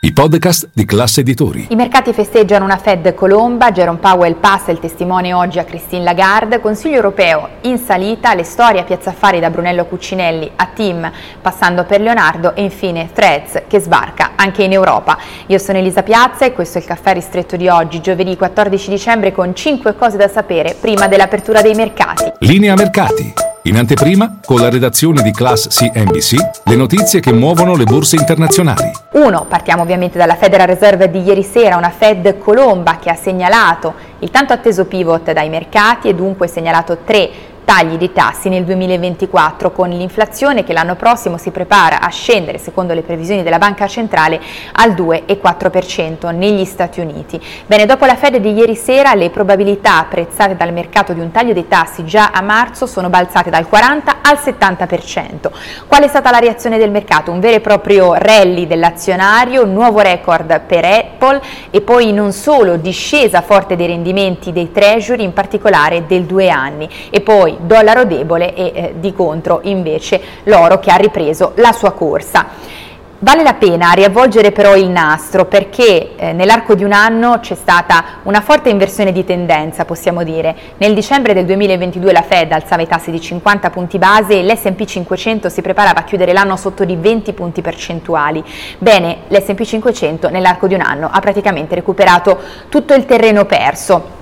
i podcast di classe editori. I mercati festeggiano una Fed colomba, Jerome Powell passa il testimone oggi a Christine Lagarde, Consiglio europeo in salita, le storie a Piazza Affari da Brunello Cuccinelli a Tim passando per Leonardo e infine Threads che sbarca anche in Europa. Io sono Elisa Piazza e questo è il caffè ristretto di oggi, giovedì 14 dicembre con 5 cose da sapere prima dell'apertura dei mercati. Linea mercati. In anteprima, con la redazione di Class CNBC, le notizie che muovono le borse internazionali. 1. Partiamo ovviamente dalla Federal Reserve di ieri sera, una Fed colomba che ha segnalato il tanto atteso pivot dai mercati e dunque segnalato tre tagli di tassi nel 2024 con l'inflazione che l'anno prossimo si prepara a scendere secondo le previsioni della Banca Centrale al 2,4% negli Stati Uniti. Bene, dopo la Fed di ieri sera le probabilità apprezzate dal mercato di un taglio dei tassi già a marzo sono balzate dal 40 al 70%. Qual è stata la reazione del mercato? Un vero e proprio rally dell'azionario, nuovo record per Apple e poi non solo discesa forte dei rendimenti dei treasury, in particolare del due anni e poi dollaro debole e eh, di contro invece l'oro che ha ripreso la sua corsa. Vale la pena riavvolgere però il nastro perché eh, nell'arco di un anno c'è stata una forte inversione di tendenza, possiamo dire. Nel dicembre del 2022 la Fed alzava i tassi di 50 punti base e l'S&P 500 si preparava a chiudere l'anno sotto di 20 punti percentuali. Bene, l'S&P 500 nell'arco di un anno ha praticamente recuperato tutto il terreno perso.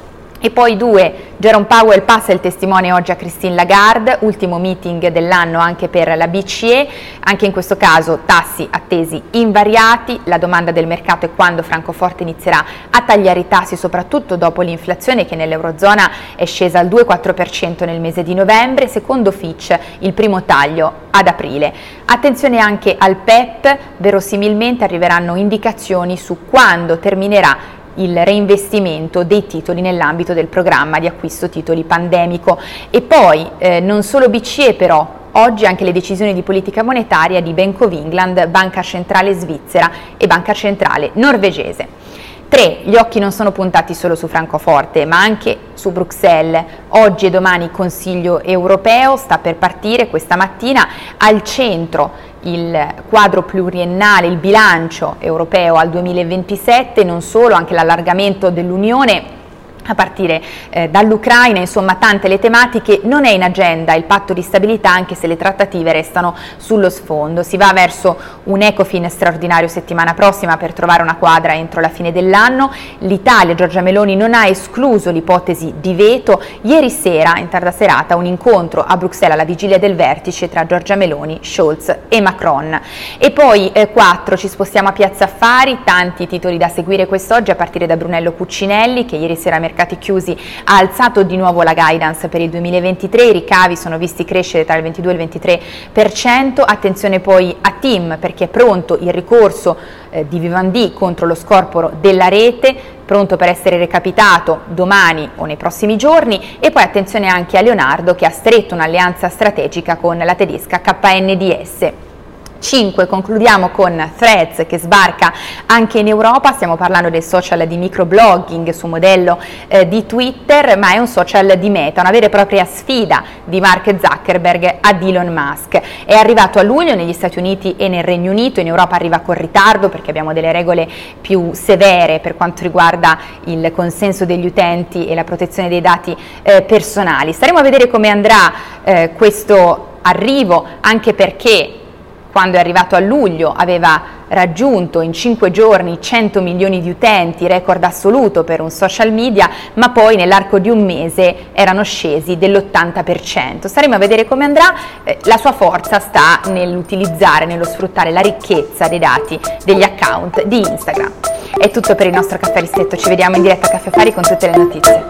E poi due, Jerome Powell passa il testimone oggi a Christine Lagarde, ultimo meeting dell'anno anche per la BCE, anche in questo caso tassi attesi invariati, la domanda del mercato è quando Francoforte inizierà a tagliare i tassi, soprattutto dopo l'inflazione che nell'Eurozona è scesa al 2,4% nel mese di novembre, secondo Fitch il primo taglio ad aprile. Attenzione anche al PEP, verosimilmente arriveranno indicazioni su quando terminerà il reinvestimento dei titoli nell'ambito del programma di acquisto titoli pandemico. E poi eh, non solo BCE però, oggi anche le decisioni di politica monetaria di Bank of England, Banca Centrale Svizzera e Banca Centrale Norvegese. 3. Gli occhi non sono puntati solo su Francoforte, ma anche su Bruxelles. Oggi e domani Consiglio europeo sta per partire questa mattina al centro il quadro pluriennale, il bilancio europeo al 2027, non solo, anche l'allargamento dell'Unione a partire eh, dall'Ucraina, insomma tante le tematiche, non è in agenda il patto di stabilità anche se le trattative restano sullo sfondo. Si va verso un Ecofin straordinario settimana prossima per trovare una quadra entro la fine dell'anno. L'Italia, Giorgia Meloni, non ha escluso l'ipotesi di veto. Ieri sera, in tarda serata, un incontro a Bruxelles alla vigilia del vertice tra Giorgia Meloni, Scholz e Macron. E poi eh, 4, ci spostiamo a Piazza Affari, tanti titoli da seguire quest'oggi a partire da Brunello Cuccinelli che ieri sera mercoledì mercati chiusi ha alzato di nuovo la guidance per il 2023, i ricavi sono visti crescere tra il 22 e il 23%, attenzione poi a TIM perché è pronto il ricorso eh, di Vivendi contro lo scorporo della rete, pronto per essere recapitato domani o nei prossimi giorni e poi attenzione anche a Leonardo che ha stretto un'alleanza strategica con la tedesca KNDS. 5 concludiamo con Threads che sbarca anche in Europa, stiamo parlando del social di microblogging su modello eh, di Twitter, ma è un social di meta, una vera e propria sfida di Mark Zuckerberg ad Elon Musk. È arrivato a luglio negli Stati Uniti e nel Regno Unito, in Europa arriva con ritardo perché abbiamo delle regole più severe per quanto riguarda il consenso degli utenti e la protezione dei dati eh, personali. Staremo a vedere come andrà eh, questo arrivo, anche perché quando è arrivato a luglio aveva raggiunto in 5 giorni 100 milioni di utenti, record assoluto per un social media, ma poi nell'arco di un mese erano scesi dell'80%. Staremo a vedere come andrà, eh, la sua forza sta nell'utilizzare, nello sfruttare la ricchezza dei dati degli account di Instagram. È tutto per il nostro caffè ristretto, ci vediamo in diretta a Caffè Affari con tutte le notizie.